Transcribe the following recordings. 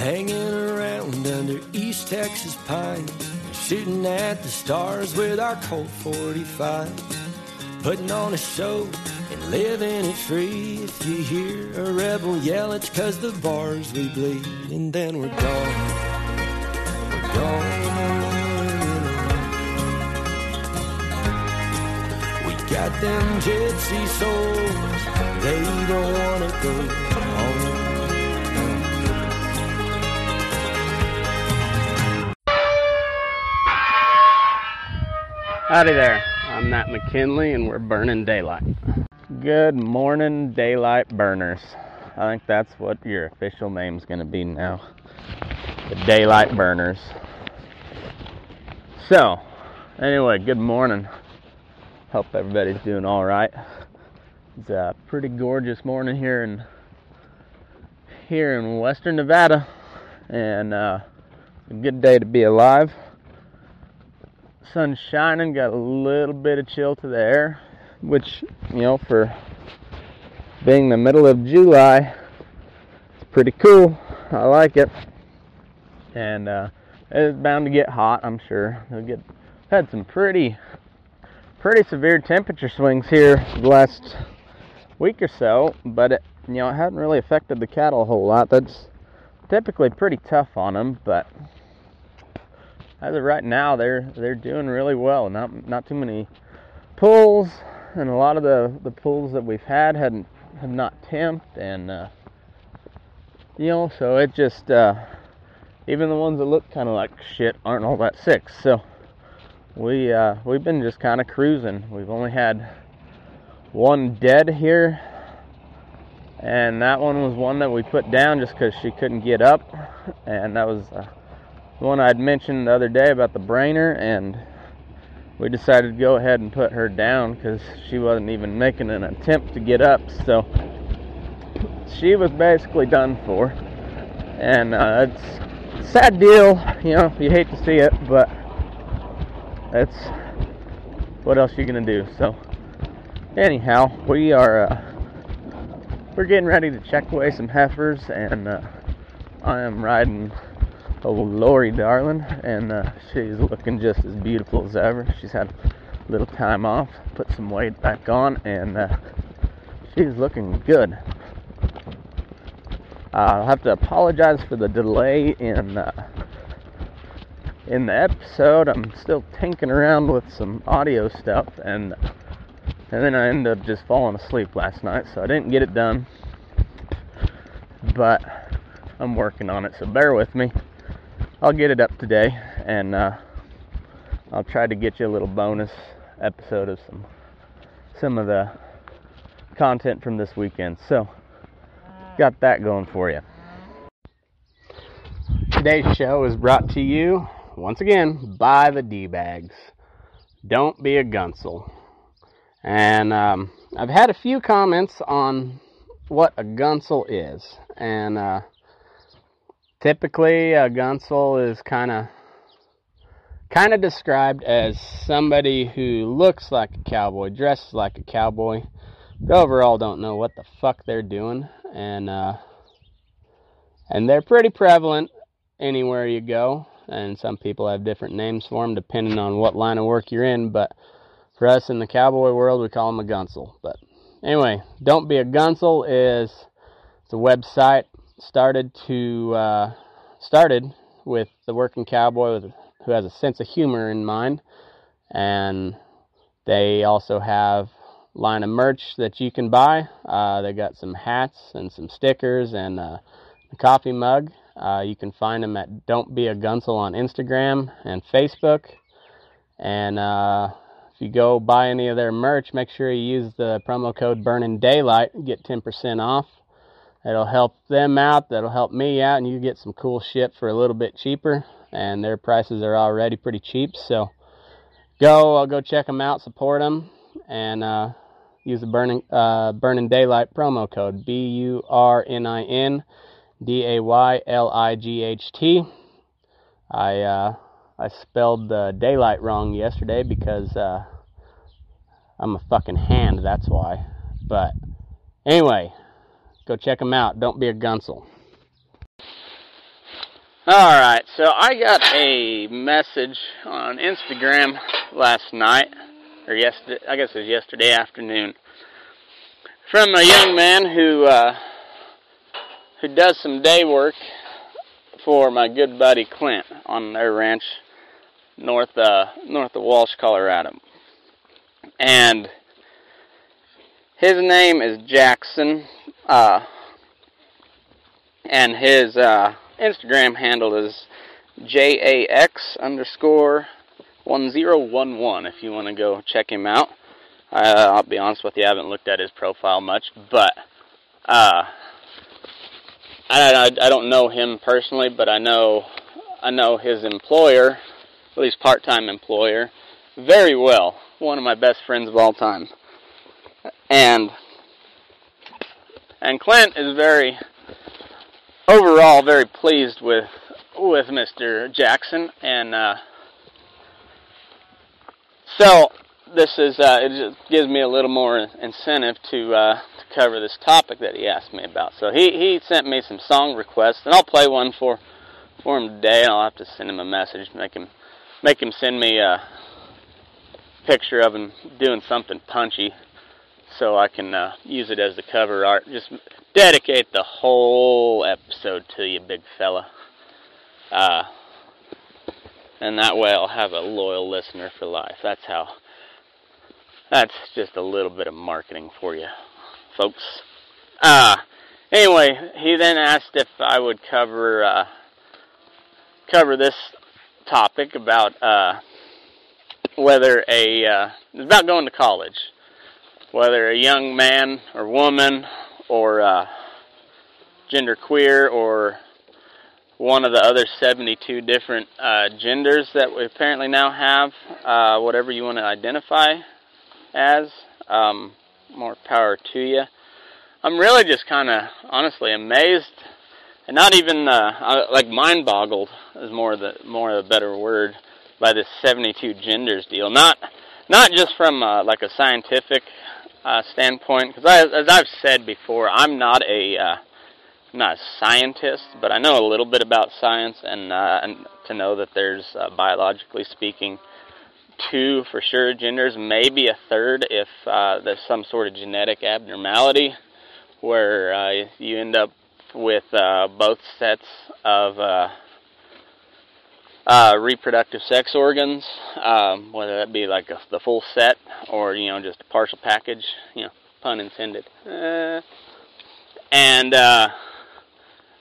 Hanging around under East Texas pines, shooting at the stars with our Colt 45. Putting on a show and living it free. If you hear a rebel yell, it's cause the bars we bleed, and then we're gone. We're gone. We got them gypsy souls, they don't wanna go Howdy there. I'm Matt McKinley, and we're burning daylight. Good morning, daylight burners. I think that's what your official name's going to be now the daylight burners. So, anyway, good morning. Hope everybody's doing all right. It's a pretty gorgeous morning here in here in Western Nevada, and uh, a good day to be alive sun's shining, got a little bit of chill to the air, which, you know, for being the middle of July, it's pretty cool. I like it. And uh, it's bound to get hot, I'm sure. We'll get had some pretty pretty severe temperature swings here the last week or so, but it, you know, it hadn't really affected the cattle a whole lot. That's typically pretty tough on them, but as of right now, they're they're doing really well. Not not too many pulls, and a lot of the the pulls that we've had hadn't have not temped, and uh, you know, so it just uh, even the ones that look kind of like shit aren't all that sick. So we uh, we've been just kind of cruising. We've only had one dead here, and that one was one that we put down just because she couldn't get up, and that was. Uh, the one I'd mentioned the other day about the brainer, and we decided to go ahead and put her down because she wasn't even making an attempt to get up. So she was basically done for, and uh, it's sad deal. You know, you hate to see it, but that's what else you gonna do. So anyhow, we are uh, we're getting ready to check away some heifers, and uh, I am riding a Lori Darling, and uh, she's looking just as beautiful as ever. She's had a little time off, put some weight back on, and uh, she's looking good. I'll have to apologize for the delay in uh, in the episode. I'm still tinkering around with some audio stuff, and and then I ended up just falling asleep last night, so I didn't get it done. But I'm working on it, so bear with me. I'll get it up today, and uh, I'll try to get you a little bonus episode of some some of the content from this weekend. So, got that going for you. Today's show is brought to you once again by the D bags. Don't be a gunsel. And um, I've had a few comments on what a gunsel is, and uh, typically a gunsel is kind of kind of described as somebody who looks like a cowboy, dresses like a cowboy, but overall don't know what the fuck they're doing, and uh, and they're pretty prevalent anywhere you go. And some people have different names for them depending on what line of work you're in. But for us in the cowboy world, we call them a gunsel. But anyway, don't be a gunsel is it's a website started to uh, started with the working cowboy with, who has a sense of humor in mind, and they also have line of merch that you can buy. Uh, they got some hats and some stickers and uh, a coffee mug. Uh, you can find them at Don't Be a Gunsel on Instagram and Facebook. And uh, if you go buy any of their merch, make sure you use the promo code Burning Daylight, get 10% off. It'll help them out. That'll help me out, and you get some cool shit for a little bit cheaper. And their prices are already pretty cheap, so go. I'll go check them out, support them, and uh, use the burning uh, burning daylight promo code B U R N I N D A Y L I G H T. I uh, I spelled the daylight wrong yesterday because uh, I'm a fucking hand. That's why. But anyway, Go check them out. Don't be a gunsel. Alright, so I got a message on Instagram last night, or yesterday, I guess it was yesterday afternoon, from a young man who, uh, who does some day work for my good buddy Clint on their ranch north, uh, north of Walsh, Colorado. And his name is Jaxon uh, and his uh, Instagram handle is JAX underscore 1011 if you want to go check him out. Uh, I'll be honest with you, I haven't looked at his profile much, but uh, I, I, I don't know him personally, but I know I know his employer, at least part-time employer, very well. One of my best friends of all time, and and Clint is very, overall, very pleased with with Mr. Jaxon, and uh, so this is uh, it just gives me a little more incentive to uh, to cover this topic that he asked me about. So he he sent me some song requests, and I'll play one for for him today. and I'll have to send him a message, make him make him send me a picture of him doing something punchy so I can uh, use it as the cover art. Just dedicate the whole episode to you, big fella. Uh, and that way I'll have a loyal listener for life. That's how. That's just a little bit of marketing for you, folks. Uh, anyway, he then asked if I would cover uh, cover this topic about uh, whether a uh, about going to college whether a young man or woman or uh, gender queer or one of the other 72 different uh, genders that we apparently now have, uh, whatever you want to identify as. Um, more power to you. I'm really just kind of honestly amazed, and not even uh, like mind boggled is more the more the better word by this 72 genders deal. Not not just from uh, like a scientific uh, standpoint, because as I've said before, I'm not a uh, I'm not a scientist, but I know a little bit about science, and uh, and to know that there's uh, biologically speaking two for sure genders, maybe a third if uh, there's some sort of genetic abnormality where uh, you end up with both sets of uh, reproductive sex organs, um, whether that be like a, the full set or you know just a partial package, you know, pun intended. Uh, and uh,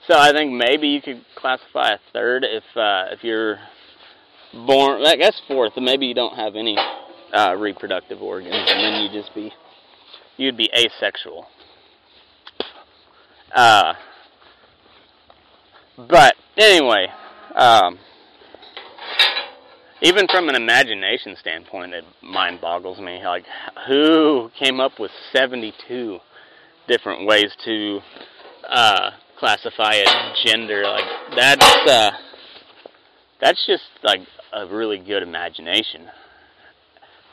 so I think maybe you could classify a third if uh, if you're born. I guess fourth, maybe you don't have any uh, reproductive organs, and then you just be you'd be asexual. Uh, but anyway, um, even from an imagination standpoint, it mind boggles me. Like, who came up with 72 different ways to uh, classify a gender? Like, that's uh, that's just like a really good imagination.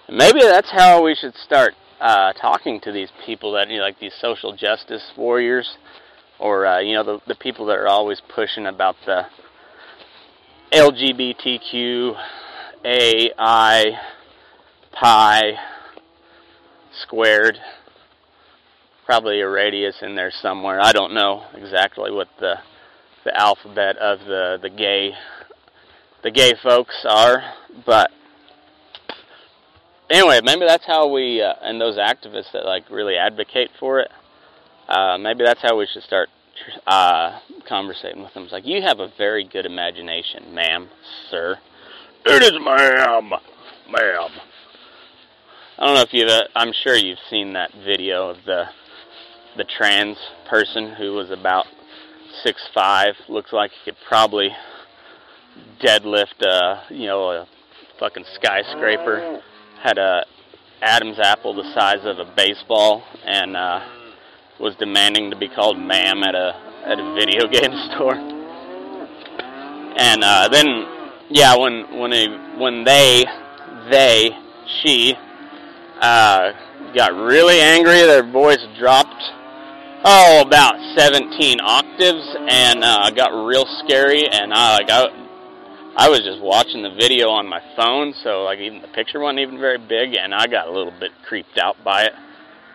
Maybe that's how we should start uh, talking to these people that you know, like these social justice warriors, or uh, you know the the people that are always pushing about the LGBTQ AI pi squared. Probably a radius in there somewhere. I don't know exactly what the the alphabet of the the gay the gay folks are, but anyway, maybe that's how we uh, and those activists that like really advocate for it. Uh, maybe that's how we should start uh, conversating with them. It's like you have a very good imagination, ma'am, sir. It is ma'am, ma'am. I don't know if you've. Uh, I'm sure you've seen that video of the the trans person who was about six five. Looks like he could probably deadlift, uh, you know, a fucking skyscraper. Had a Adam's apple the size of a baseball, and uh, was demanding to be called ma'am at a at a video game store. And uh, then yeah, when when they when they they she uh, got really angry, their voice dropped oh about 17 octaves and uh, got real scary, and uh, like I I was just watching the video on my phone, so like even the picture wasn't even very big, and I got a little bit creeped out by it.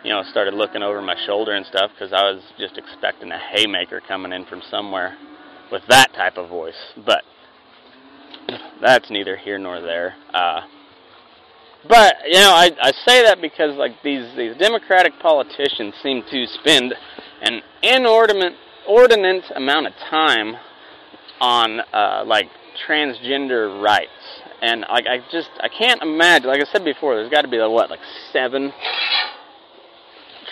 You know, started looking over my shoulder and stuff because I was just expecting a haymaker coming in from somewhere with that type of voice, but that's neither here nor there. Uh, but you know, I, I say that because like these these Democratic politicians seem to spend an inordinate ordinate amount of time on uh, like transgender rights, and like I just I can't imagine. Like I said before, there's got to be like what like seven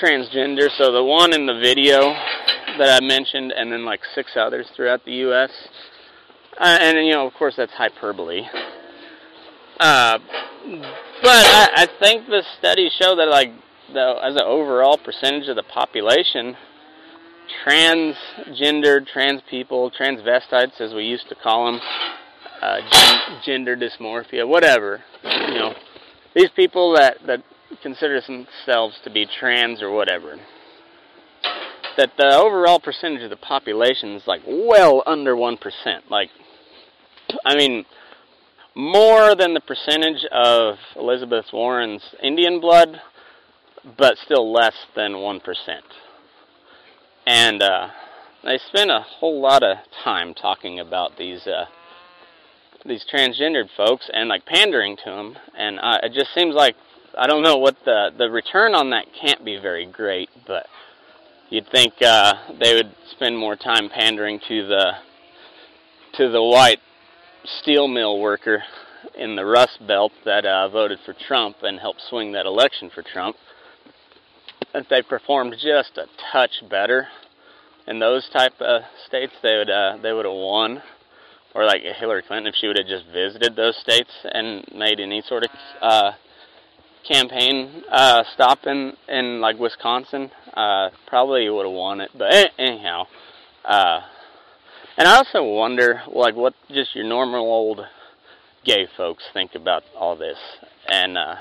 transgender. So the one in the video that I mentioned, and then like six others throughout the U.S. Uh, and you know, of course, that's hyperbole. Uh, but I, I think the studies show that, like, the, as an overall percentage of the population, transgendered, trans people, transvestites, as we used to call them, uh, gen- gender dysmorphia, whatever, you know, these people that that consider themselves to be trans or whatever, that the overall percentage of the population is like well under one percent, like I mean, more than the percentage of Elizabeth Warren's Indian blood, but still less than 1%. And uh, they spend a whole lot of time talking about these uh, these transgendered folks and like pandering to them, and uh, it just seems like I don't know what the the return on that can't be very great, but you'd think uh, they would spend more time pandering to the to the white steel mill worker in the Rust Belt that uh, voted for Trump and helped swing that election for Trump. That they performed just a touch better in those type of states, they would uh, they would have won, or like Hillary Clinton if she would have just visited those states and made any sort of uh, campaign uh, stop in in like Wisconsin, uh, probably would have won it. But anyhow, uh, and I also wonder like what just your normal old gay folks think about all this, and uh,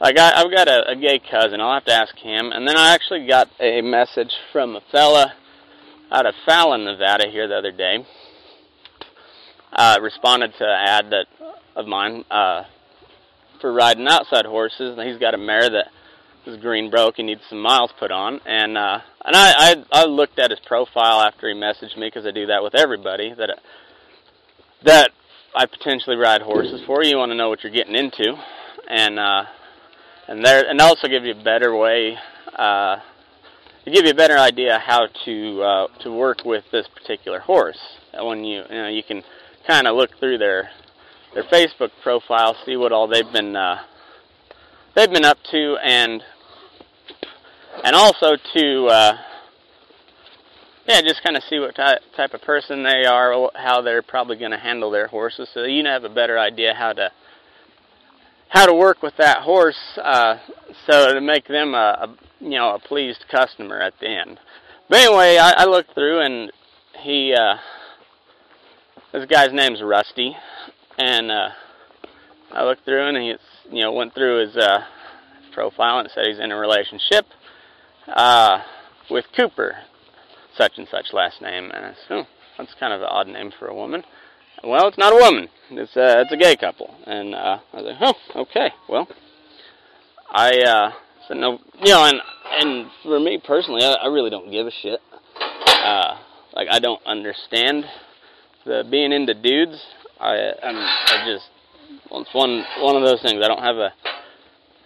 I, I've got a, a gay cousin. I'll have to ask him. And then I actually got a message from a fella out of Fallon, Nevada, here the other day. Uh, responded to an ad that of mine uh, for riding outside horses. And he's got a mare that is green broke. He needs some miles put on. And uh, and I, I I looked at his profile after he messaged me because I do that with everybody that that I potentially ride horses for. You want to know what you're getting into, and uh, and there and also give you a better way uh, to give you a better idea how to uh, to work with this particular horse. When you you know you can kind of look through their their Facebook profile, see what all they've been uh, they've been up to, and and also to uh, yeah, just kind of see what ty- type of person they are, how they're probably going to handle their horses, so you have a better idea how to how to work with that horse, uh, so to make them a, a you know a pleased customer at the end. But anyway, I, I looked through and he uh, this guy's name's Rusty, and uh, I looked through and he you know went through his uh, profile and said he's in a relationship uh, with Cooper, such and such last name, and I said, oh, that's kind of an odd name for a woman. Well, it's not a woman. It's a it's a gay couple, and uh, I was like, oh, okay. Well, I uh, said no, you know, and and for me personally, I, I really don't give a shit. Uh, like I don't understand the being into dudes. I I'm I just well, it's one one of those things. I don't have a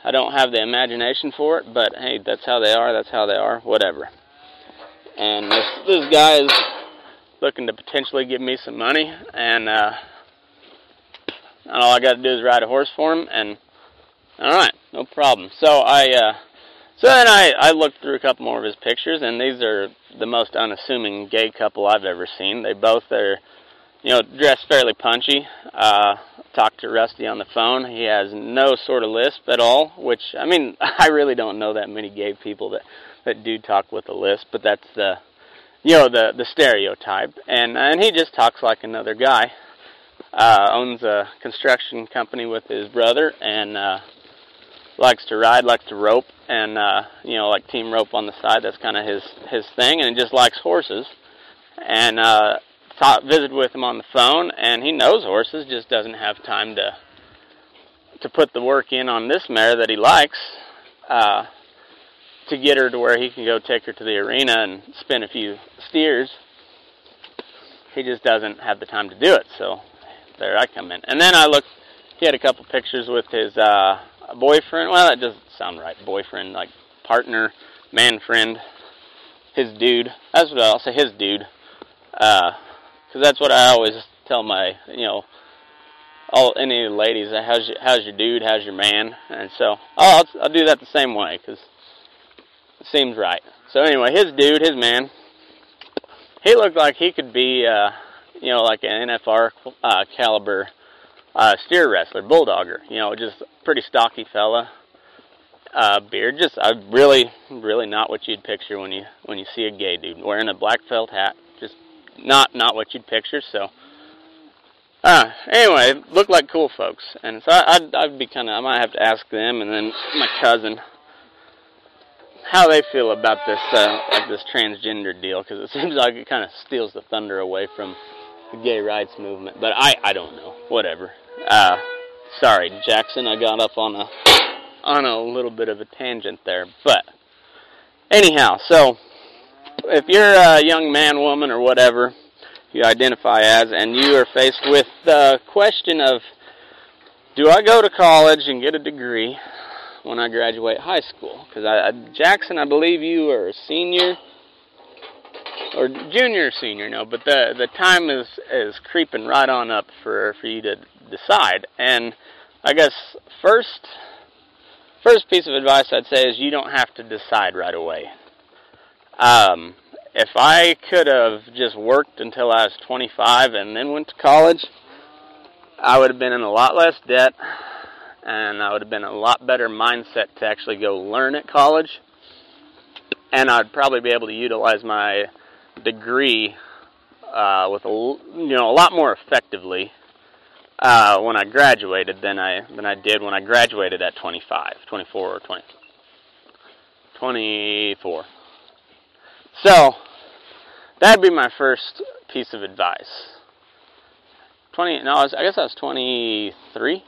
I don't have the imagination for it, but hey, that's how they are. That's how they are. Whatever. And this this guy is looking to potentially give me some money, and uh, and all I got to do is ride a horse for him, and all right, no problem. So I uh, so then I I looked through a couple more of his pictures, and these are the most unassuming gay couple I've ever seen. They both are, you know, dressed fairly punchy. Uh, talked to Rusty on the phone. He has no sort of lisp at all, which I mean, I really don't know that many gay people that that do talk with a lisp, but that's the you know the the stereotype, and and he just talks like another guy. Uh, owns a construction company with his brother, and uh, likes to ride, likes to rope, and uh, you know like team rope on the side. That's kind of his his thing, and he just likes horses. And uh, talk, visited with him on the phone, and he knows horses, just doesn't have time to to put the work in on this mare that he likes. Uh, to get her to where he can go take her to the arena and spin a few steers. He just doesn't have the time to do it, so there I come in. And then I looked, he had a couple pictures with his uh, boyfriend. Well, that doesn't sound right. Boyfriend, like partner, man friend, his dude. That's what I'll say, his dude. Because that's what I always tell my, you know, all any ladies, how's your, how's your dude, how's your man? And so I'll, I'll do that the same way because it seems right. So anyway, his dude, his man, he looked like he could be, uh, you know, like an NFR uh, caliber uh, steer wrestler, bulldogger. You know, just pretty stocky fella. Uh, beard, just uh, really, really not what you'd picture when you when you see a gay dude wearing a black felt hat. Not not what you'd picture. So, uh, anyway, looked like cool folks, and so I, I'd I'd be kind of I might have to ask them, and then my cousin how they feel about this uh, like this transgender deal because it seems like it kind of steals the thunder away from the gay rights movement. But I I don't know. Whatever. Uh, sorry, Jaxon. I got up on a on a little bit of a tangent there. But anyhow, so if you're a young man, woman, or whatever you identify as, and you are faced with the question of do I go to college and get a degree when I graduate high school. Because I, Jaxon, I believe you are a senior or junior, senior, no, but the the time is is creeping right on up for for you to decide. And I guess first first piece of advice I'd say is you don't have to decide right away. Um, if I could have just worked until I was 25 and then went to college, I would have been in a lot less debt and I would have been a lot better mindset to actually go learn at college. And I'd probably be able to utilize my degree uh, with a you know a lot more effectively uh, when I graduated than I than I did when I graduated at 25, 24 or 20, 24. So that'd be my first piece of advice. 20 no, I, was, I guess I was 23.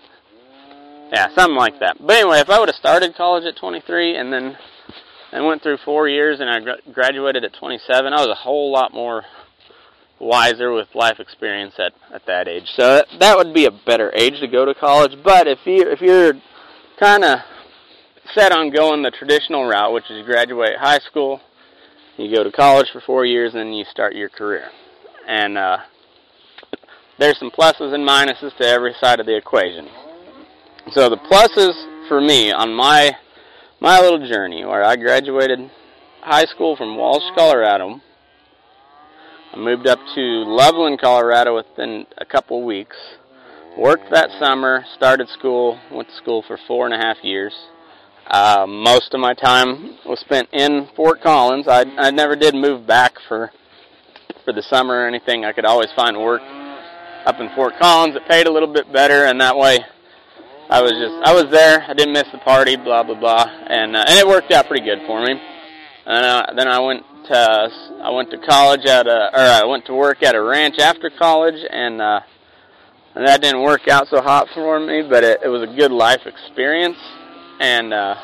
Yeah, something like that. But anyway, if I would have started college at 23 and then and went through four years and I graduated at 27, I was a whole lot more wiser with life experience at, at that age. So that would be a better age to go to college. But if you if you're kind of set on going the traditional route, which is graduate high school, you go to college for four years, and you start your career. And uh, there's some pluses and minuses to every side of the equation. So the pluses for me on my my little journey, where I graduated high school from Walsh, Colorado I moved up to Loveland, Colorado within a couple weeks. Worked that summer, started school, went to school for four and a half years. Uh, most of my time was spent in Fort Collins. I, I never did move back for for the summer or anything. I could always find work up in Fort Collins. It paid a little bit better, and that way I was just I was there. I didn't miss the party, blah blah blah, and uh, and it worked out pretty good for me. And uh, then I went uh, I went to college at a, or I went to work at a ranch after college, and uh, and that didn't work out so hot for me, but it, it was a good life experience. And uh,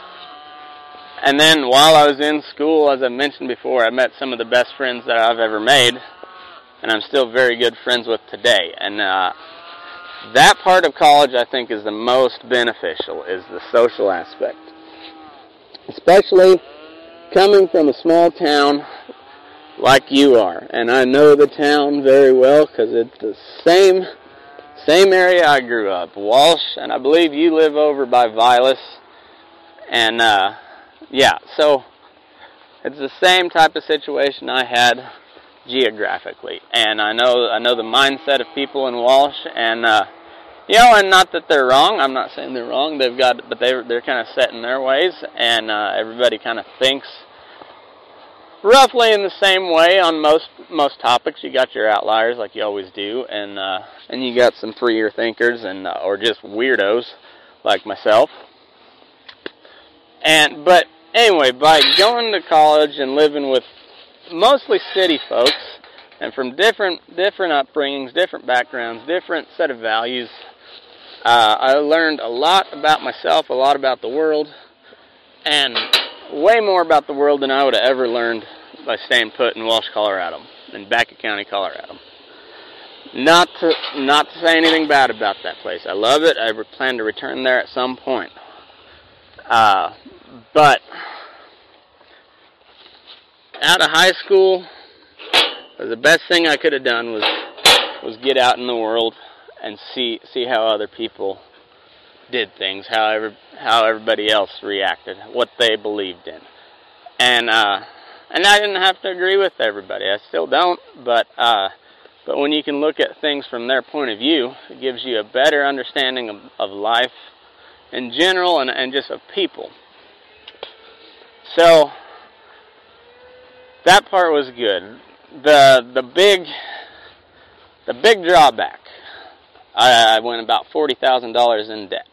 and then while I was in school, as I mentioned before, I met some of the best friends that I've ever made, and I'm still very good friends with today. And uh, that part of college, I think, is the most beneficial, is the social aspect, especially coming from a small town like you are, and I know the town very well because it's the same same area I grew up, Walsh, and I believe you live over by Vilas, and uh, yeah, so it's the same type of situation I had geographically, and I know I know the mindset of people in Walsh, and uh, you know, and not that they're wrong. I'm not saying they're wrong. They've got, but they they're kind of set in their ways, and uh, everybody kind of thinks roughly in the same way on most most topics. You got your outliers like you always do, and uh, and you got some freer thinkers and uh, or just weirdos like myself. And but anyway, by going to college and living with mostly city folks and from different different upbringings, different backgrounds, different set of values, uh, I learned a lot about myself, a lot about the world, and way more about the world than I would have ever learned by staying put in Walsh, Colorado, in Baca County, Colorado. Not to not to say anything bad about that place. I love it. I plan to return there at some point. Uh, but out of high school, the best thing I could have done was was get out in the world and see see how other people did things, how every, how everybody else reacted, what they believed in, and uh, and I didn't have to agree with everybody. I still don't, but uh, but when you can look at things from their point of view, it gives you a better understanding of, of life in general and, and just of people. So that part was good. The the big the big drawback. I, I went about forty thousand dollars in debt,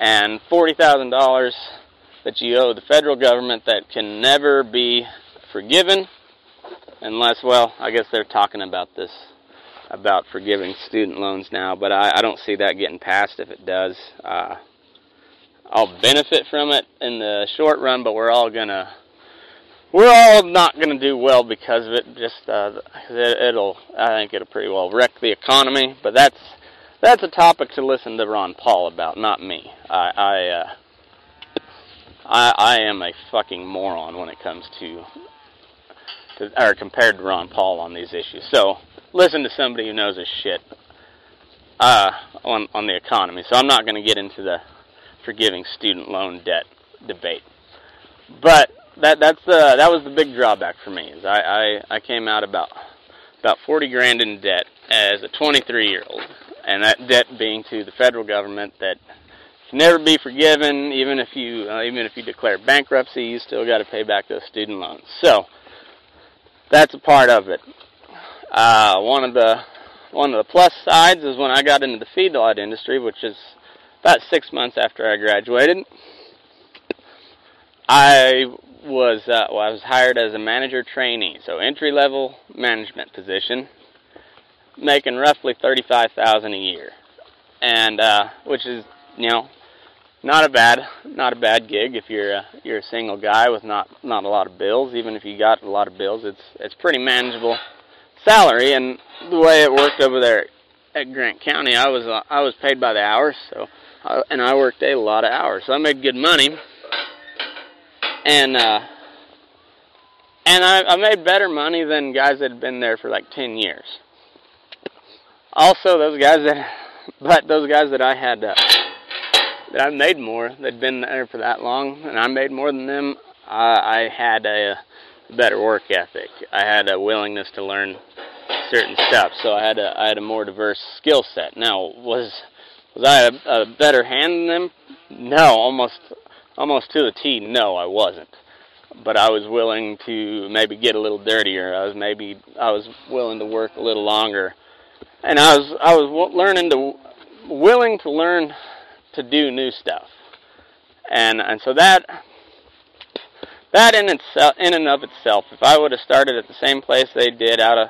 and forty thousand dollars that you owe the federal government that can never be forgiven unless well I guess they're talking about this about forgiving student loans now but I, I don't see that getting passed if it does uh, I'll benefit from it in the short run but we're all gonna we're all not gonna do well because of it just uh, it, it'll I think it'll pretty well wreck the economy but that's that's a topic to listen to Ron Paul about not me I, I uh, I, I am a fucking moron when it comes to, to, or compared to Ron Paul on these issues. So listen to somebody who knows his shit uh, on on the economy. So I'm not going to get into the forgiving student loan debt debate. But that that's the that was the big drawback for me. Is I I, I came out about about 40 grand in debt as a 23 year old, and that debt being to the federal government that can never be forgiven, even if you uh, even if you declare bankruptcy, you still got to pay back those student loans. So that's a part of it. Uh, one of the one of the plus sides is when I got into the feedlot industry, which is about six months after I graduated. I was uh, well, I was hired as a manager trainee, so entry level management position, making roughly thirty five thousand a year, and uh, which is you know not a bad not a bad gig if you're a, you're a single guy with not not a lot of bills. Even if you got a lot of bills, it's it's pretty manageable salary. And the way it worked over there at Grant County, I was uh, I was paid by the hour, so and I worked a lot of hours, so I made good money and uh, and I, I made better money than guys that had been there for like ten years. Also, those guys that, but those guys that I had uh, that I made more, they'd been there for that long, and I made more than them. I, I had a, a better work ethic. I had a willingness to learn certain stuff, so I had a I had a more diverse skill set. Now, was was I a, a better hand than them? No, almost almost to the T, no, I wasn't. But I was willing to maybe get a little dirtier. I was maybe I was willing to work a little longer, and I was I was learning to willing to learn to do new stuff, and and so that that in itself in and of itself, if I would have started at the same place they did out of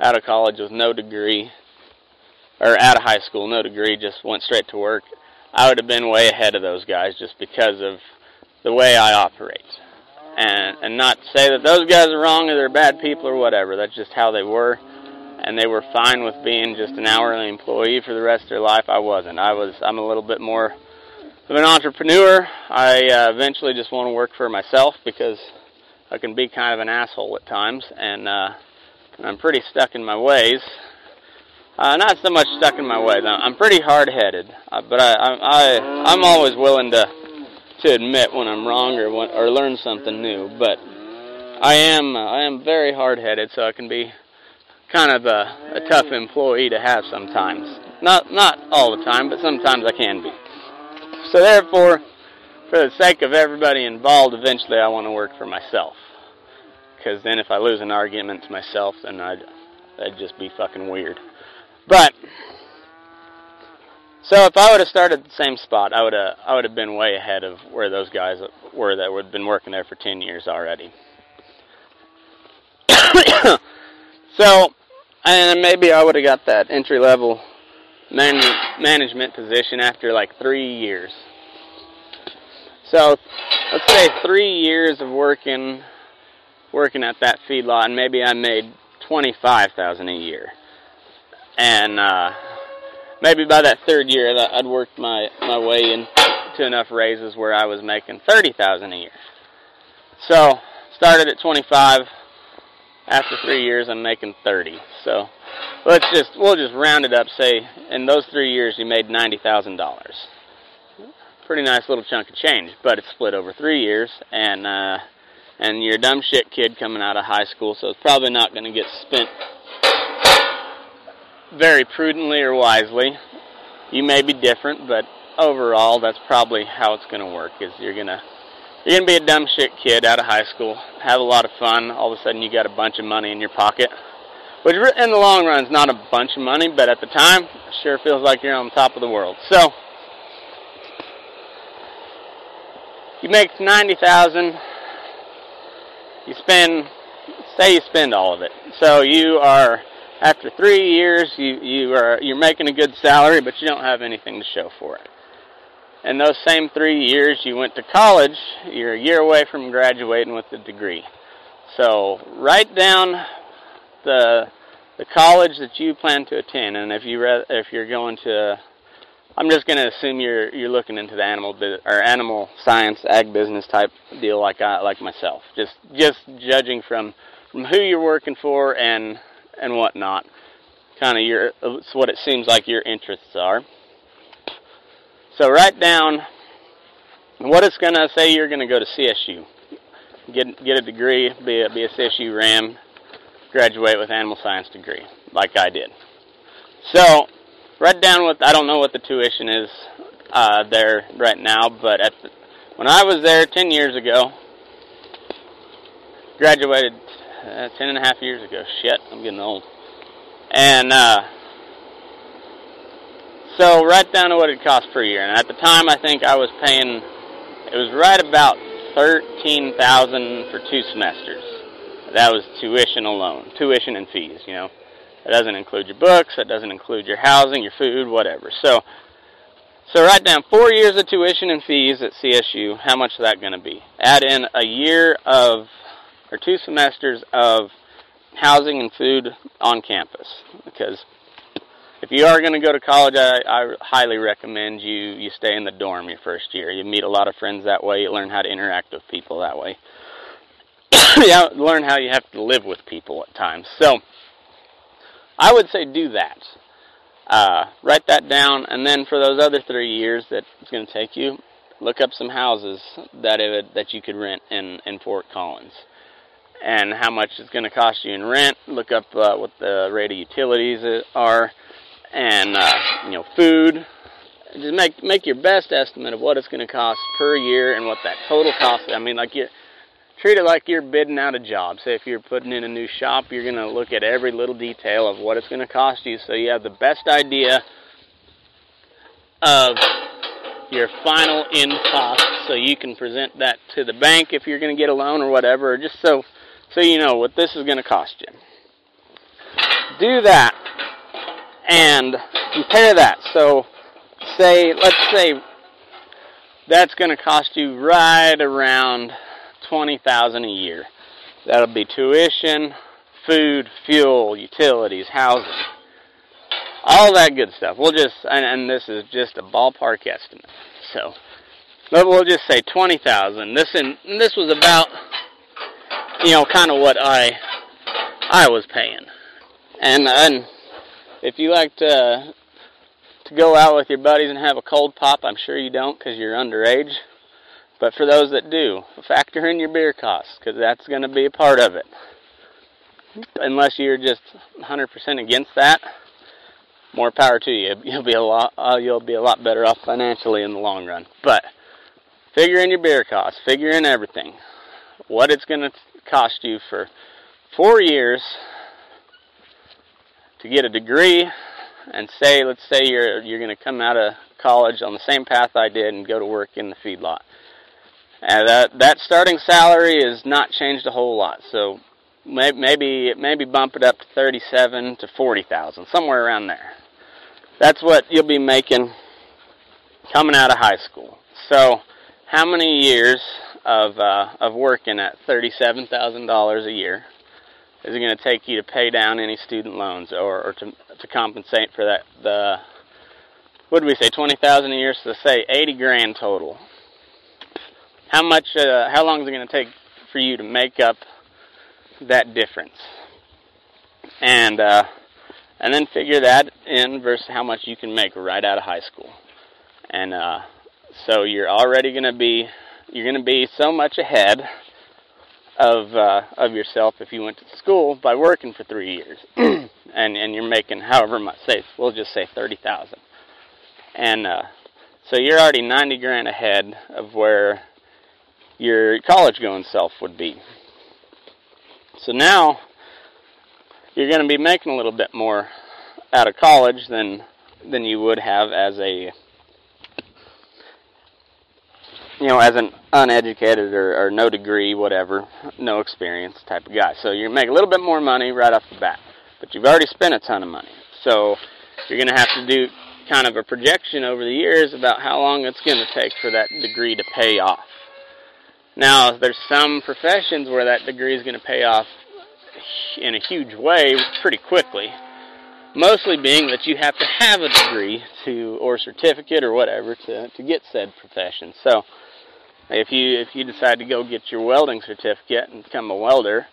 out of college with no degree, or out of high school, no degree, just went straight to work, I would have been way ahead of those guys just because of the way I operate. And and not to say that those guys are wrong or they're bad people or whatever. That's just how they were. And they were fine with being just an hourly employee for the rest of their life. I wasn't. I was I'm a little bit more of an entrepreneur. I uh, eventually just want to work for myself because I can be kind of an asshole at times and uh I'm pretty stuck in my ways uh, not so much stuck in my ways. I'm pretty hard-headed, uh, but I, I, I, I'm always willing to to admit when I'm wrong or when, or learn something new. But I am uh, I am very hard-headed, so I can be kind of a, a tough employee to have sometimes. Not not all the time, but sometimes I can be. So therefore, for the sake of everybody involved, eventually I want to work for myself. Because then if I lose an argument to myself, then I'd that'd just be fucking weird. But so if I would have started the same spot, I would have I would have been way ahead of where those guys were that would have been working there for 10 years already. so, and maybe I would have got that entry level man, management position after like three years. So, let's say three years of working working at that feedlot, and maybe I made twenty five thousand a year and uh, maybe by that third year, I'd worked my my way into enough raises where I was making thirty thousand a year. So started at twenty five. After three years, I'm making thirty. So let's just we'll just round it up. Say in those three years, you made ninety thousand dollars. Pretty nice little chunk of change, but it's split over three years, and uh, and you're a dumb shit kid coming out of high school, so it's probably not going to get spent very prudently or wisely. You may be different, but overall, that's probably how it's going to work. Is you're gonna you're gonna be a dumb shit kid out of high school, have a lot of fun. All of a sudden, you got a bunch of money in your pocket, which in the long run is not a bunch of money, but at the time, sure feels like you're on top of the world. So you make ninety thousand. You spend, say you spend all of it. So you are after three years, you, you are, you're making a good salary, but you don't have anything to show for it. And those same three years you went to college, you're a year away from graduating with a degree. So write down the the college that you plan to attend, and if you re- if you're going to, I'm just going to assume you're you're looking into the animal or animal science, ag business type deal like I like myself. Just just judging from from who you're working for and and whatnot. Kind of your, it's what it seems like your interests are. So write down what it's going to say you're going to go to CSU. get get a degree, be a, be a CSU Ram, graduate with animal science degree, like I did. So, write down what I don't know what the tuition is uh, there right now, but at the, when I was there ten years ago, graduated uh, ten and a half years ago. Shit, I'm getting old. And uh, so, right down to what it cost per year. And at the time, I think I was paying. It was right about thirteen thousand for two semesters. That was tuition alone, tuition and fees. You know, that doesn't include your books. That doesn't include your housing, your food, whatever. So, so write down four years of tuition and fees at CSU. How much is that going to be? Add in a year of or two semesters of housing and food on campus because if you are going to go to college, I, I highly recommend you you stay in the dorm your first year. You meet a lot of friends that way. You learn how to interact with people that way. you learn how you have to live with people at times. So I would say do that. Uh, write that down, and then for those other three years that it's going to take you, look up some houses that it, that you could rent in in Fort Collins and how much it's going to cost you in rent. Look up uh, what the rate of utilities are, and uh, you know food. Just make make your best estimate of what it's going to cost per year and what that total cost. I mean, like you treat it like you're bidding out a job. Say if you're putting in a new shop, you're going to look at every little detail of what it's going to cost you, so you have the best idea of your final end cost, so you can present that to the bank if you're going to get a loan or whatever, or just so so you know what this is going to cost you. Do that and compare that. So say, let's say that's going to cost you right around 20000 a year. That'll be tuition, food, fuel, utilities, housing, all that good stuff. We'll just, and, and this is just a ballpark estimate. So, but we'll just say 20000 This and this was about you know, kind of what I I was paying. And and if you like to to go out with your buddies and have a cold pop, I'm sure you don't because you're underage. But for those that do, factor in your beer costs because that's going to be a part of it. Unless you're just 100% against that, more power to you. You'll be a lot uh, you'll be a lot better off financially in the long run. But figure in your beer costs, figure in everything. What it's going to cost you for four years to get a degree and say let's say you're you're going to come out of college on the same path I did and go to work in the feedlot. And that that starting salary is not changed a whole lot. So maybe maybe bump it up to 37 to 40,000, somewhere around there. That's what you'll be making coming out of high school. So how many years of uh, of working at thirty-seven thousand dollars a year is it going to take you to pay down any student loans or, or to to compensate for that the what did we say twenty thousand a year? So say eighty grand total. How much? Uh, how long is it going to take for you to make up that difference? And uh, and then figure that in versus how much you can make right out of high school. And uh, so you're already going to be you're going to be so much ahead of uh, of yourself if you went to school by working for three years, and and you're making however much. Say we'll just say thirty thousand, and uh, so you're already ninety grand ahead of where your college going self would be. So now you're going to be making a little bit more out of college than than you would have as a you know, as an uneducated or, or no degree, whatever, no experience type of guy. So you make a little bit more money right off the bat, but you've already spent a ton of money. So you're going to have to do kind of a projection over the years about how long it's going to take for that degree to pay off. Now, there's some professions where that degree is going to pay off in a huge way pretty quickly. Mostly being that you have to have a degree to or certificate or whatever to to get said profession. So if you if you decide to go get your welding certificate and become a welder,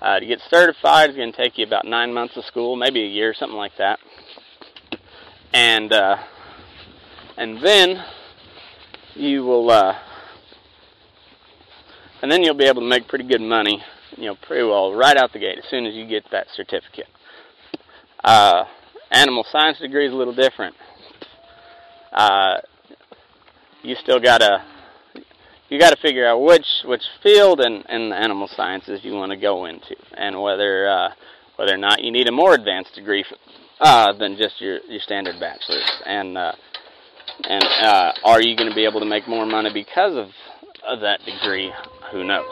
uh, to get certified is going to take you about nine months of school, maybe a year, something like that. And uh, and then you will uh, and then you'll be able to make pretty good money, you know, pretty well right out the gate as soon as you get that certificate. Uh, animal science degree is a little different. Uh, you still gotta you got to figure out which which field in, in the animal sciences you want to go into, and whether uh, whether or not you need a more advanced degree uh, than just your your standard bachelor's, and uh, and uh, are you going to be able to make more money because of, of that degree? Who knows?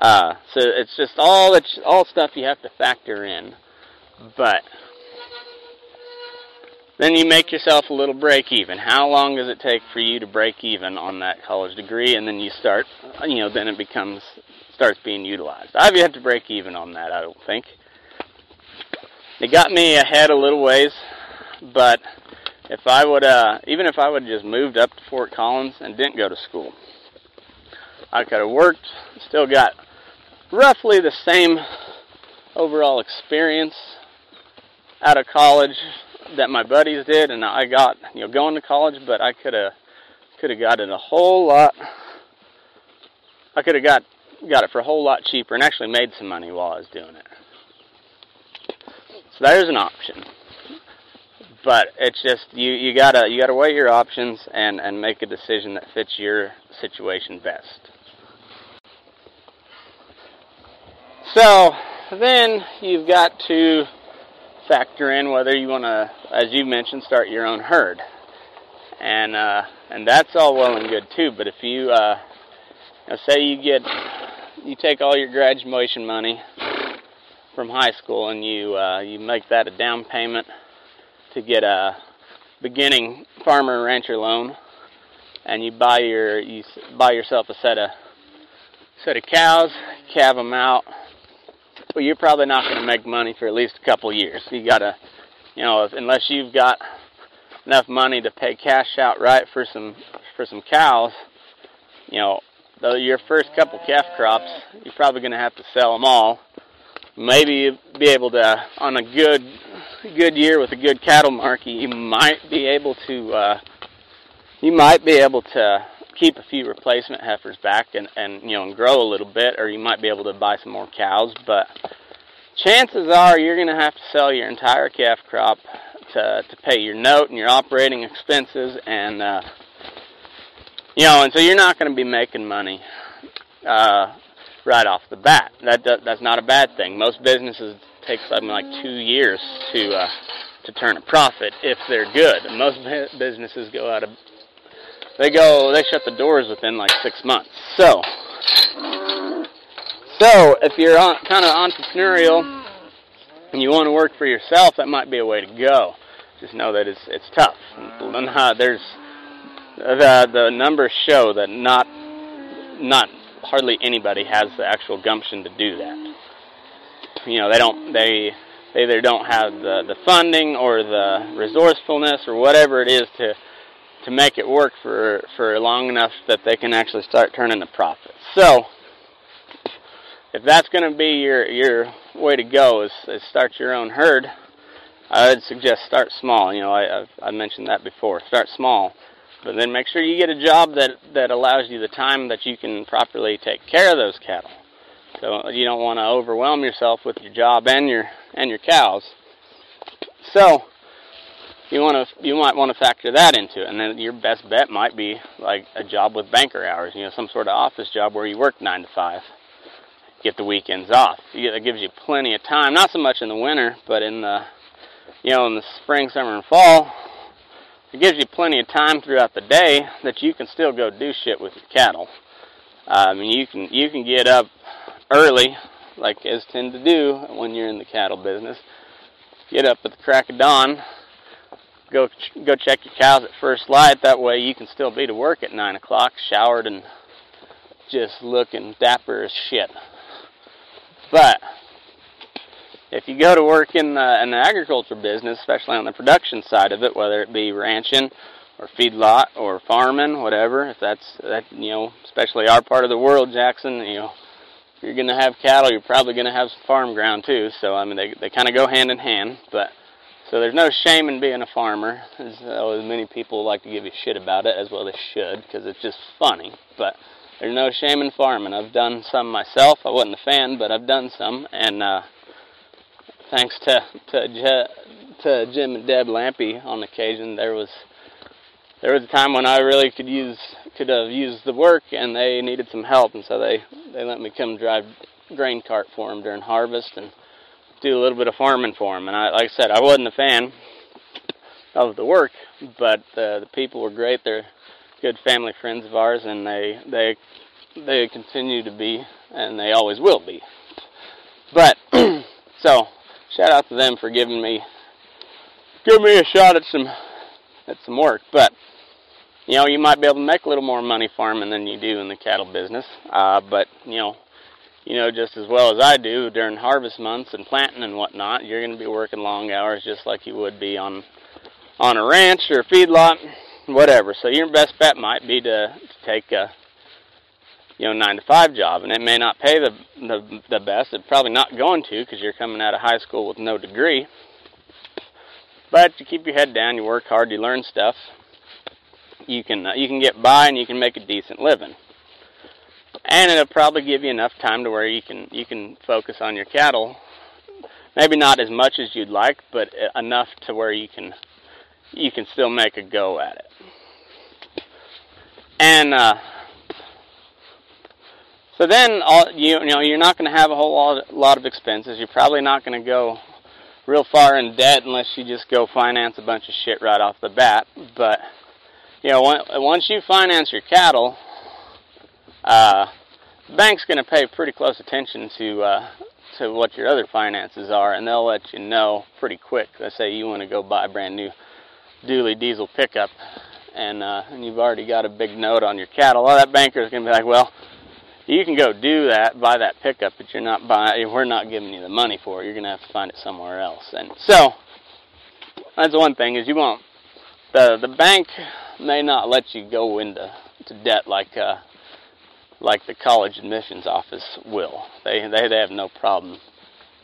Uh, so it's just all it's all stuff you have to factor in, but then you make yourself a little break even. How long does it take for you to break even on that college degree? And then you start, you know, then it becomes, starts being utilized. I've yet to break even on that, I don't think. It got me ahead a little ways, but if I would, uh, even if I would just moved up to Fort Collins and didn't go to school, I could have worked, still got roughly the same overall experience out of college that my buddies did, and I got you know going to college, but I could have could have gotten a whole lot. I could have got got it for a whole lot cheaper and actually made some money while I was doing it. So there's an option, but it's just you you gotta you gotta weigh your options and and make a decision that fits your situation best. So then you've got to factor in whether you want to, as you mentioned, start your own herd, and uh, and that's all well and good too. But if you, uh, you say you get, you take all your graduation money from high school and you uh, you make that a down payment to get a beginning farmer rancher loan, and you buy your you buy yourself a set of set of cows, calve them out well, you're probably not going to make money for at least a couple years. You got to, you know, unless you've got enough money to pay cash out right for some for some cows, you know, though your first couple calf crops, you're probably going to have to sell them all. Maybe be able to, on a good good year with a good cattle market, you might be able to uh, you might be able to keep a few replacement heifers back and, and you know and grow a little bit, or you might be able to buy some more cows. But chances are you're going to have to sell your entire calf crop to to pay your note and your operating expenses, and uh, you know, and so you're not going to be making money uh, right off the bat. That, that that's not a bad thing. Most businesses take something like two years to uh, to turn a profit if they're good. Most businesses go out of they go they shut the doors within like six months. So so if you're kind of entrepreneurial and you want to work for yourself, that might be a way to go. Just know that it's it's tough. There's the the numbers show that not not hardly anybody has the actual gumption to do that. You know, they don't they they either don't have the the funding or the resourcefulness or whatever it is to to make it work for for long enough that they can actually start turning a profit. So, if that's going to be your your way to go, is, is start your own herd. I would suggest start small. You know, I I've, I mentioned that before. Start small, but then make sure you get a job that that allows you the time that you can properly take care of those cattle. So you don't want to overwhelm yourself with your job and your and your cows. So you want to you might want to factor that into it, and then your best bet might be like a job with banker hours, you know, some sort of office job where you work nine to five, get the weekends off. It gives you plenty of time, not so much in the winter, but in the you know in the spring, summer, and fall. It gives you plenty of time throughout the day that you can still go do shit with your cattle. Mean, you can you can get up early, like as tend to do when you're in the cattle business. Get up at the crack of dawn, go go check your cows at first light. That way you can still be to work at nine o'clock, showered and just looking dapper as shit. But if you go to work in the, in the agriculture business, especially on the production side of it, whether it be ranching or feedlot or farming, whatever, if that's that you know, especially our part of the world, Jaxon, you know, if you're going to have cattle, you're probably going to have some farm ground too. So I mean, they they kind of go hand in hand, but so there's no shame in being a farmer, as, as many people like to give you shit about it, as well they should, because it's just funny. But there's no shame in farming. I've done some myself. I wasn't a fan, but I've done some, and uh, thanks to to to Jim and Deb Lampy on occasion, there was there was a time when I really could use could have used the work, and they needed some help, and so they they let me come drive grain cart for them during harvest and do a little bit of farming for them. And I, like I said, I wasn't a fan of the work, but uh, the people were great. They're good family friends of ours, and they they they continue to be, and they always will be. But so shout out to them for giving me giving me a shot at some at some work. But you know, you might be able to make a little more money farming than you do in the cattle business. Uh, but you know, you know just as well as I do during harvest months and planting and whatnot, you're going to be working long hours just like you would be on on a ranch or a feedlot, whatever. So your best bet might be to, to take a you know nine to five job, and it may not pay the the, the best. It's probably not going to because you're coming out of high school with no degree. But you keep your head down, you work hard, you learn stuff. You can uh, you can get by and you can make a decent living. And it'll probably give you enough time to where you can you can focus on your cattle. Maybe not as much as you'd like, but enough to where you can you can still make a go at it. And uh, so then, all, you, you know, you're not going to have a whole lot, lot of expenses. You're probably not going to go real far in debt unless you just go finance a bunch of shit right off the bat. But you know, once you finance your cattle, uh, bank's going to pay pretty close attention to uh, to what your other finances are, and they'll let you know pretty quick. Let's say you want to go buy a brand new dually diesel pickup, and uh, and you've already got a big note on your cattle. Well, that banker is going to be like, well, you can go do that, buy that pickup, but you're not buying. We're not giving you the money for it. You're going to have to find it somewhere else. And so that's one thing is you won't. The the bank may not let you go into to debt like uh, like the college admissions office will. They they they have no problem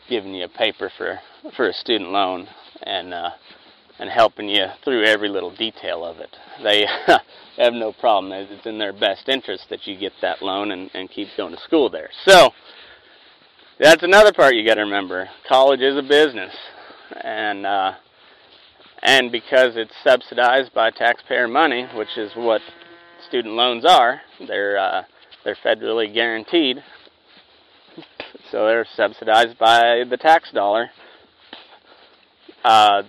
giving you a paper for for a student loan and uh, and helping you through every little detail of it. They have no problem. It's in their best interest that you get that loan and, and keep going to school there. So that's another part you got to remember. College is a business, and uh, and because it's subsidized by taxpayer money, which is what student loans are, they're uh, they're federally guaranteed, so they're subsidized by the tax dollar. Uh,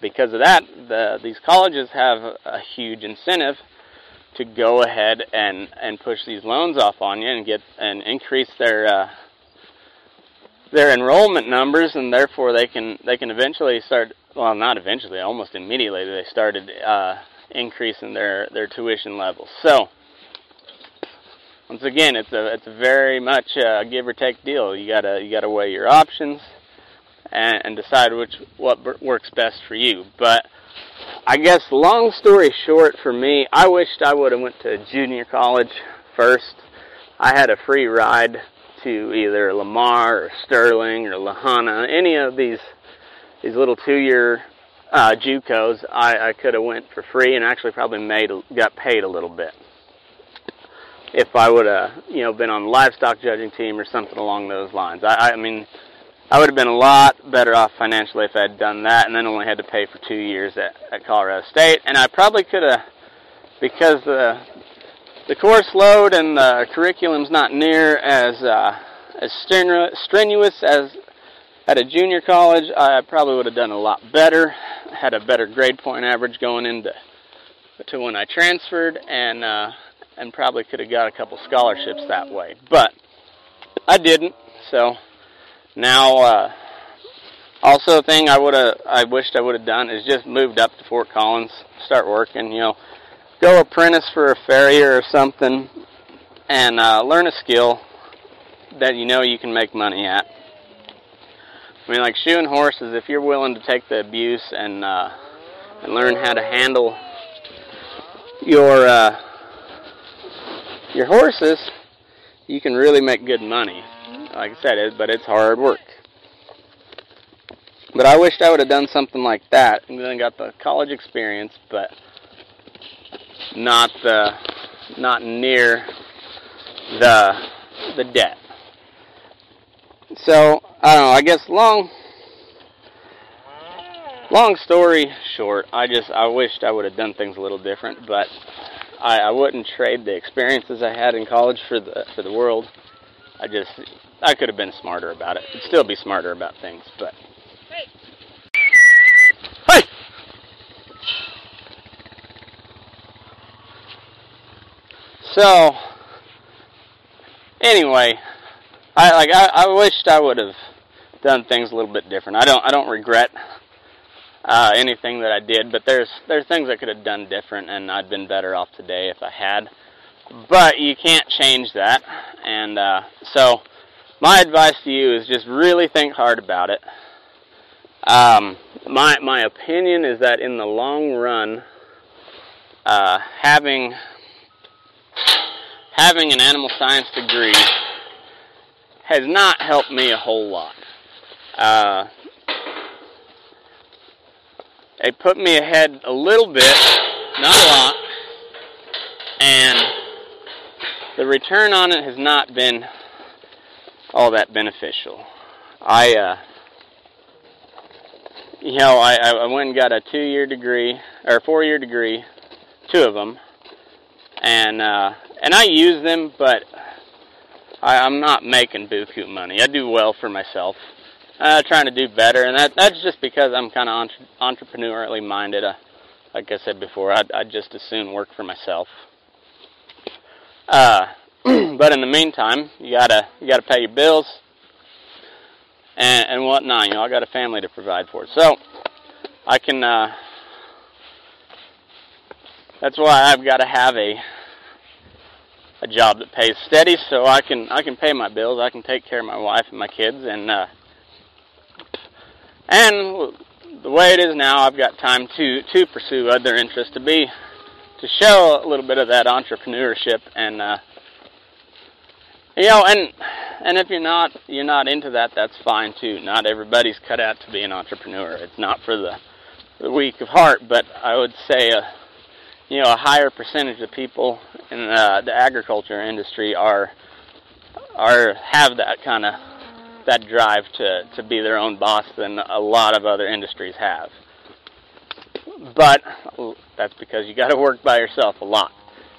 because of that, the, these colleges have a huge incentive to go ahead and, and push these loans off on you and get and increase their uh, their enrollment numbers, and therefore they can they can eventually start. Well, not eventually, almost immediately they started uh, increasing their their tuition levels. So once again, it's a it's a very much a give or take deal. You gotta you gotta weigh your options and, and decide which what works best for you. But I guess long story short for me, I wished I would have went to junior college first. I had a free ride to either Lamar or Sterling or La Junta, any of these these little two-year uh, JUCOs. I, I could have went for free and actually probably made got paid a little bit if I would have you know been on the livestock judging team or something along those lines. I, I mean I would have been a lot better off financially if I had done that and then only had to pay for two years at, at Colorado State. And I probably could have, because the the course load and the curriculum's not near as uh, as strenuous as at a junior college, I probably would have done a lot better. Had a better grade point average going into to when I transferred, and uh, and probably could have got a couple scholarships that way. But I didn't, so now, uh, also a thing I would have, I wished I would have done is just moved up to Fort Collins, start working. You know, go apprentice for a farrier or something, and uh, learn a skill that you know you can make money at. I mean, like shoeing horses. If you're willing to take the abuse and uh, and learn how to handle your uh, your horses, you can really make good money like I said, it, but it's hard work. But I wished I would have done something like that and then got the college experience, but not the, not near the the debt. So I don't know. I guess long long story short, I just I wished I would have done things a little different, but I, I wouldn't trade the experiences I had in college for the for the world. I just I could have been smarter about it. I'd still be smarter about things, but hey. So anyway, I like I, I wished I would have done things a little bit different. I don't I don't regret uh, anything that I did, but there's there's things I could have done different, and I'd been better off today if I had. But you can't change that, and uh, so my advice to you is just really think hard about it. Um, my my opinion is that in the long run, uh, having having an animal science degree has not helped me a whole lot. Uh, it put me ahead a little bit, not a lot, and the return on it has not been all that beneficial. I, uh, you know, I, I went and got a two-year degree or four-year degree, two of them, and uh, and I use them, but I, I'm not making buku money. I do well for myself, uh, trying to do better, and that that's just because I'm kind of entre- entrepreneurially minded. Uh, like I said before, I'd, I'd just as soon work for myself. Uh, but in the meantime, you gotta you gotta pay your bills and and whatnot. You know, I got a family to provide for, so I can. Uh, that's why I've got to have a a job that pays steady, so I can I can pay my bills. I can take care of my wife and my kids, and uh, and the way it is now, I've got time to to pursue other interests to be to show a little bit of that entrepreneurship and uh, you know and and if you're not you're not into that that's fine too. Not everybody's cut out to be an entrepreneur. It's not for the the weak of heart but i would say a you know a higher percentage of people in uh, the agriculture industry are are have that kind of that drive to to be their own boss than a lot of other industries have but that's because you got to work by yourself a lot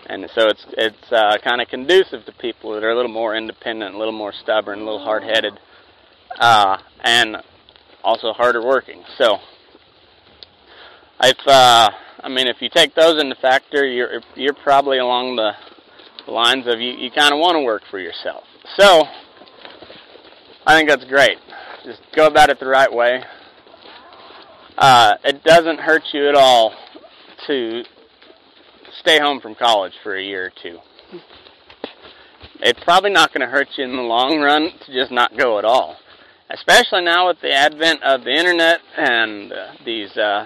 and so it's it's uh, kind of conducive to people that are a little more independent, a little more stubborn, a little hard-headed, uh, and also harder working. So, if uh, I mean, if you take those into factor, you're you're probably along the lines of you you kind of want to work for yourself. So, I think that's great. Just go about it the right way. Uh, it doesn't hurt you at all to stay home from college for a year or two. It's probably not going to hurt you in the long run to just not go at all. Especially now with the advent of the internet and uh, these uh,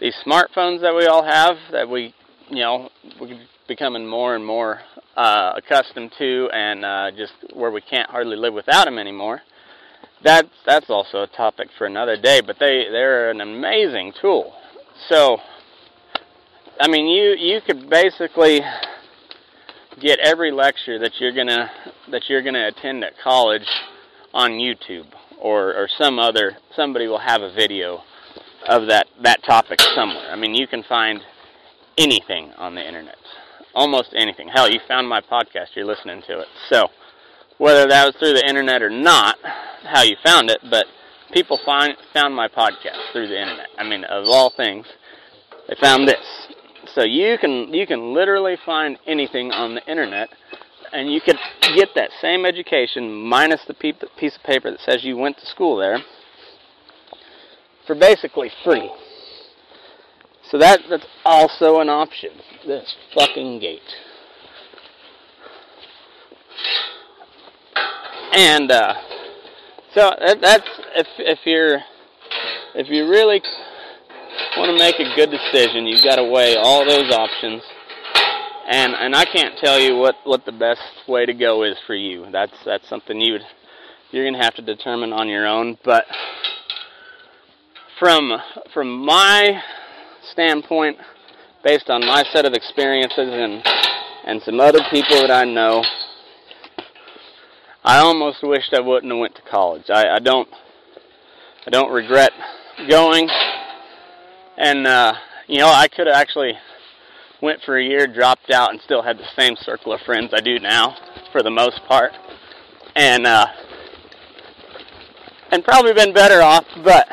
these smartphones that we all have, that we, you know, we're becoming more and more uh, accustomed to, and uh, just where we can't hardly live without them anymore. That's that's also a topic for another day. But they they're an amazing tool. So I mean, you you could basically get every lecture that you're gonna that you're gonna attend at college on YouTube or or some other somebody will have a video of that that topic somewhere. I mean, you can find anything on the internet, almost anything. Hell, you found my podcast, you're listening to it. So, whether that was through the internet or not, how you found it, but people find found my podcast through the internet. I mean, of all things, they found this. So you can you can literally find anything on the internet, and you can get that same education minus the piece of paper that says you went to school there for basically free. So that that's also an option. This fucking gate. And uh, so that, that's if if you're if you really want to make a good decision, you've got to weigh all those options. And and I can't tell you what, what the best way to go is for you. That's that's something you would you're gonna have to determine on your own. But from from my standpoint, based on my set of experiences and and some other people that I know. I almost wished I wouldn't have went to college. I, I don't I don't regret going. And uh, you know, I could have actually went for a year, dropped out, and still had the same circle of friends I do now, for the most part, and uh, and probably been better off. But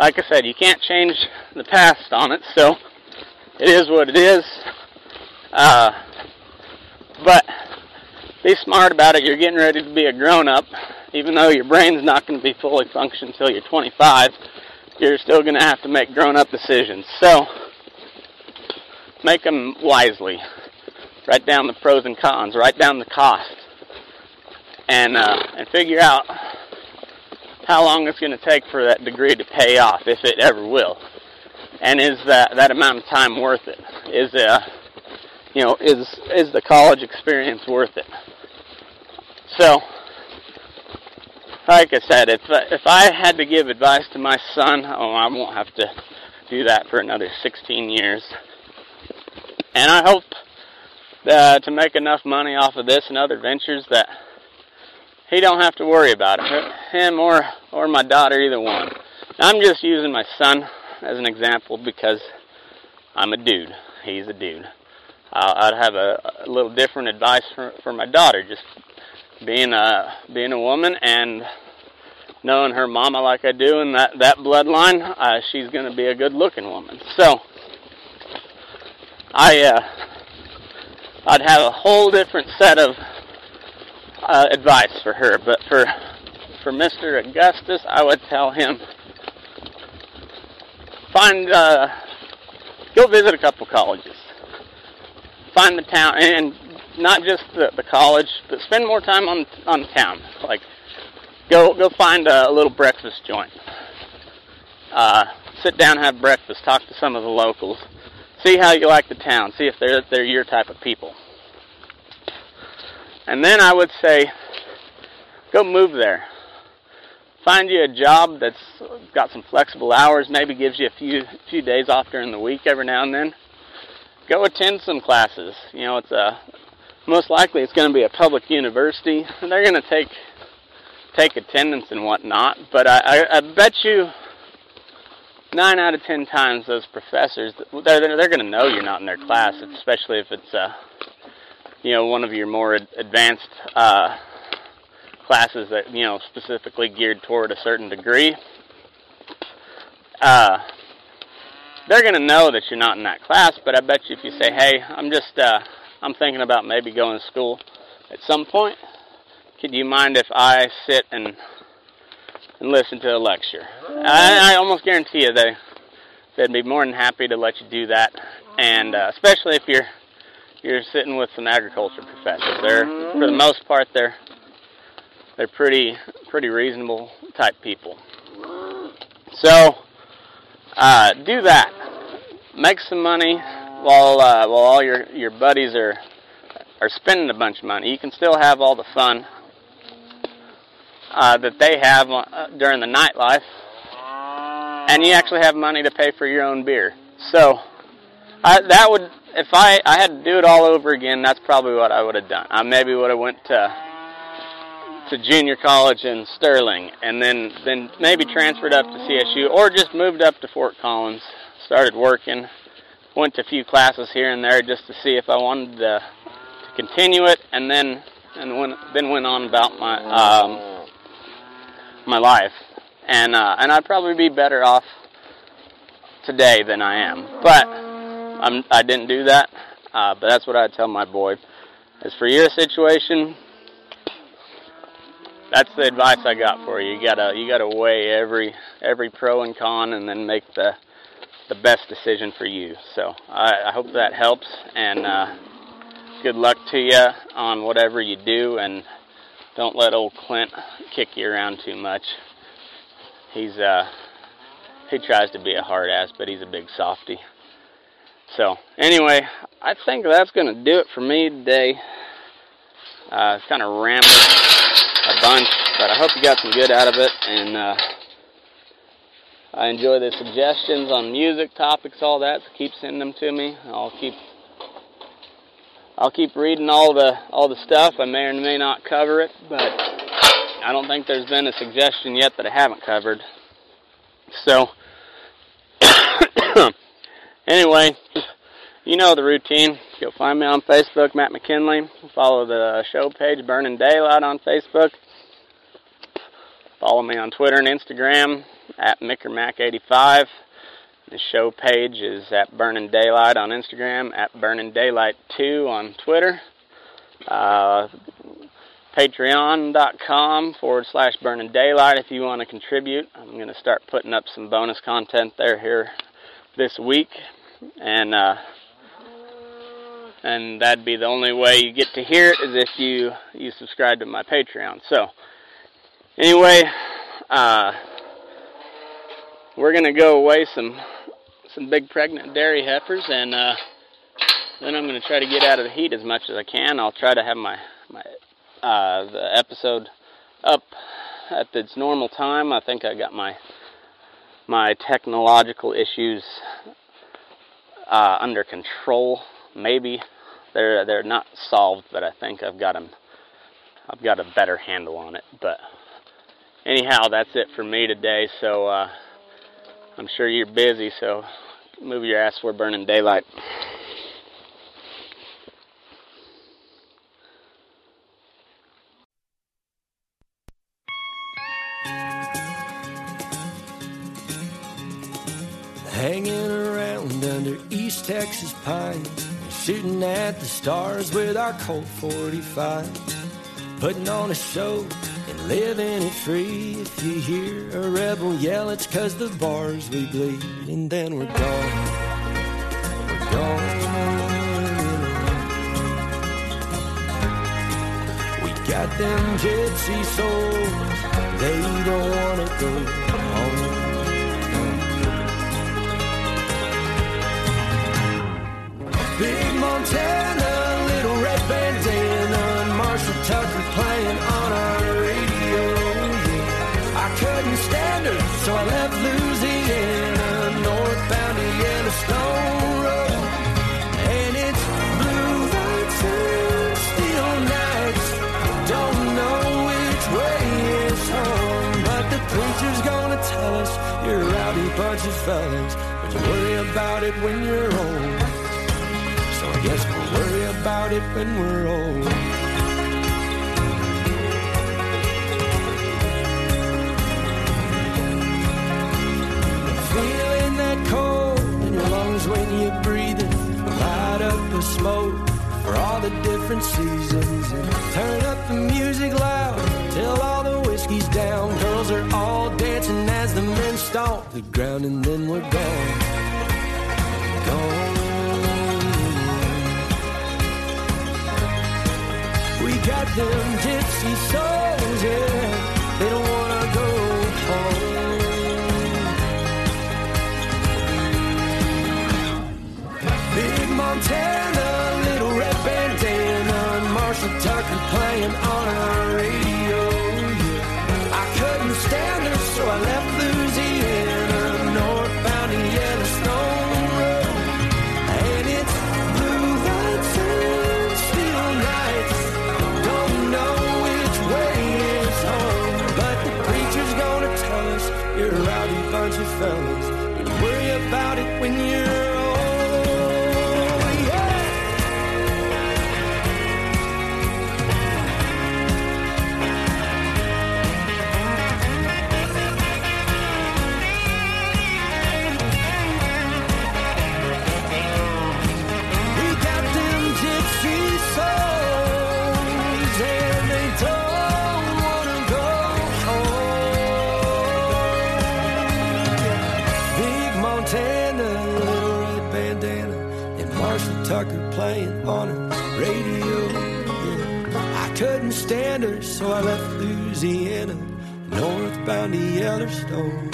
like I said, you can't change the past on it, so it is what it is. Uh, but be smart about it. You're getting ready to be a grown up, even though your brain's not going to be fully functioned until you're 25. You're still going to have to make grown up decisions. So make them wisely. Write down the pros and cons. Write down the cost, and uh, and figure out how long it's going to take for that degree to pay off, if it ever will. And is that that amount of time worth it? Is uh, you know, is is the college experience worth it? So, like I said, if if I had to give advice to my son, oh, I won't have to do that for another 16 years. And I hope uh, to make enough money off of this and other ventures that he don't have to worry about it. Him or or my daughter, either one. I'm just using my son as an example because I'm a dude. He's a dude. I'd have a, a little different advice for for my daughter. Just being a being a woman and knowing her mama like I do and that that bloodline, uh, she's going to be a good looking woman. So I uh, I'd have a whole different set of uh, advice for her, but for for Mr. Augustus, I would tell him find uh, go visit a couple colleges, find the town, and not just the, the college, but spend more time on on the town. Like go go find a, little breakfast joint. Uh, sit down, have breakfast, talk to some of the locals, see how you like the town, see if they're they're your type of people. And then I would say, go move there. Find you a job that's got some flexible hours, maybe gives you a few few days off during the week every now and then. Go attend some classes. You know, it's a most likely it's going to be a public university, they're going to take take attendance and whatnot. But I, I, I bet you nine out of ten times those professors they're they're going to know you're not in their class, especially if it's uh, you know one of your more advanced uh, classes that you know specifically geared toward a certain degree. Uh, they're going to know that you're not in that class, but I bet you if you say, "Hey, I'm just uh, I'm thinking about maybe going to school at some point. Could you mind if I sit and and listen to a lecture?" I, I almost guarantee you they they'd be more than happy to let you do that, and uh, especially if you're you're sitting with some agriculture professors. They're for the most part they're they're pretty pretty reasonable type people. So uh, do that. Make some money while uh, while all your your buddies are are spending a bunch of money. You can still have all the fun uh, that they have uh, during the nightlife, and you actually have money to pay for your own beer. So I, that would if I I had to do it all over again, that's probably what I would have done. I maybe would have went to to junior college in Sterling, and then then maybe transferred up to CSU, or just moved up to Fort Collins, started working, went to a few classes here and there just to see if I wanted to, to continue it, and then and went, then went on about my um, my life, and uh, and I'd probably be better off today than I am, but I'm I didn't do that, uh, but that's what I'd tell my boy. As for your situation, that's the advice I got for you. You gotta you gotta weigh every every pro and con, and then make the the best decision for you. So I, I hope that helps, and uh, good luck to you on whatever you do, and don't let old Clint kick you around too much. He's uh he tries to be a hard ass, but he's a big softy. So anyway, I think that's gonna do it for me today. Uh, it's kind of rambling a bunch, but I hope you got some good out of it, and uh, I enjoy the suggestions on music topics, all that. So keep sending them to me. I'll keep I'll keep reading all the all the stuff. I may or may not cover it, but I don't think there's been a suggestion yet that I haven't covered. So anyway, you know the routine. You'll find me on Facebook, Matt McKinley. Follow the show page, Burning Daylight on Facebook. Follow me on Twitter and Instagram at MickerMac85. The show page is at Burning Daylight on Instagram, at Burning Daylight 2 on Twitter. Uh, Patreon.com forward slash Burning Daylight if you want to contribute. I'm going to start putting up some bonus content there here this week, and uh, and that'd be the only way you get to hear it is if you you subscribe to my Patreon. So anyway, uh, we're gonna go away some some big pregnant dairy heifers, and uh, then I'm gonna try to get out of the heat as much as I can. I'll try to have my my uh, the episode up at its normal time. I think I got my my technological issues uh, under control. Maybe they're they're not solved, but I think I've got them. I've got a better handle on it. But anyhow, that's it for me today. So uh, I'm sure you're busy. So move your ass. We're burning daylight. Texas pines, shooting at the stars with our Colt 45. Putting on a show and living it free. If you hear a rebel yell, it's cause the bars we bleed, and then we're gone. We're gone. We got them gypsy souls, they don't wanna go Big Montana, little red bandana, Marshall Tucker playing on our radio. Yeah. I couldn't stand her, so I left Louisiana, northbound to Yellowstone Road. And it's blue lights and steel nights. Don't know which way is home, but the preacher's gonna tell us you're a rowdy bunch of fellas, but you worry about it when you're old. Guess we'll worry about it when we're old. Feeling that cold in your lungs when you breathe it. Light up the smoke for all the different seasons. And turn up the music loud till all the whiskey's down. Girls are all dancing as the men stomp the ground, and then we're gone. Gone. Them gypsy souls, yeah. They don't so I left Louisiana, northbound to Yellowstone.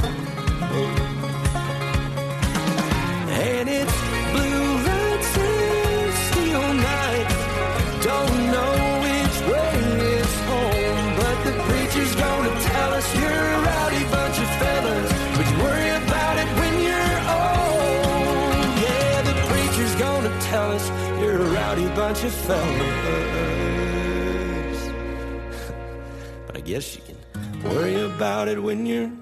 And it's blue lights and steel night. Don't know which way is home, but the preacher's gonna tell us you're a rowdy bunch of fellas. But you worry about it when you're old. Yeah, the preacher's gonna tell us you're a rowdy bunch of fellas. Guess you can worry about it when you're.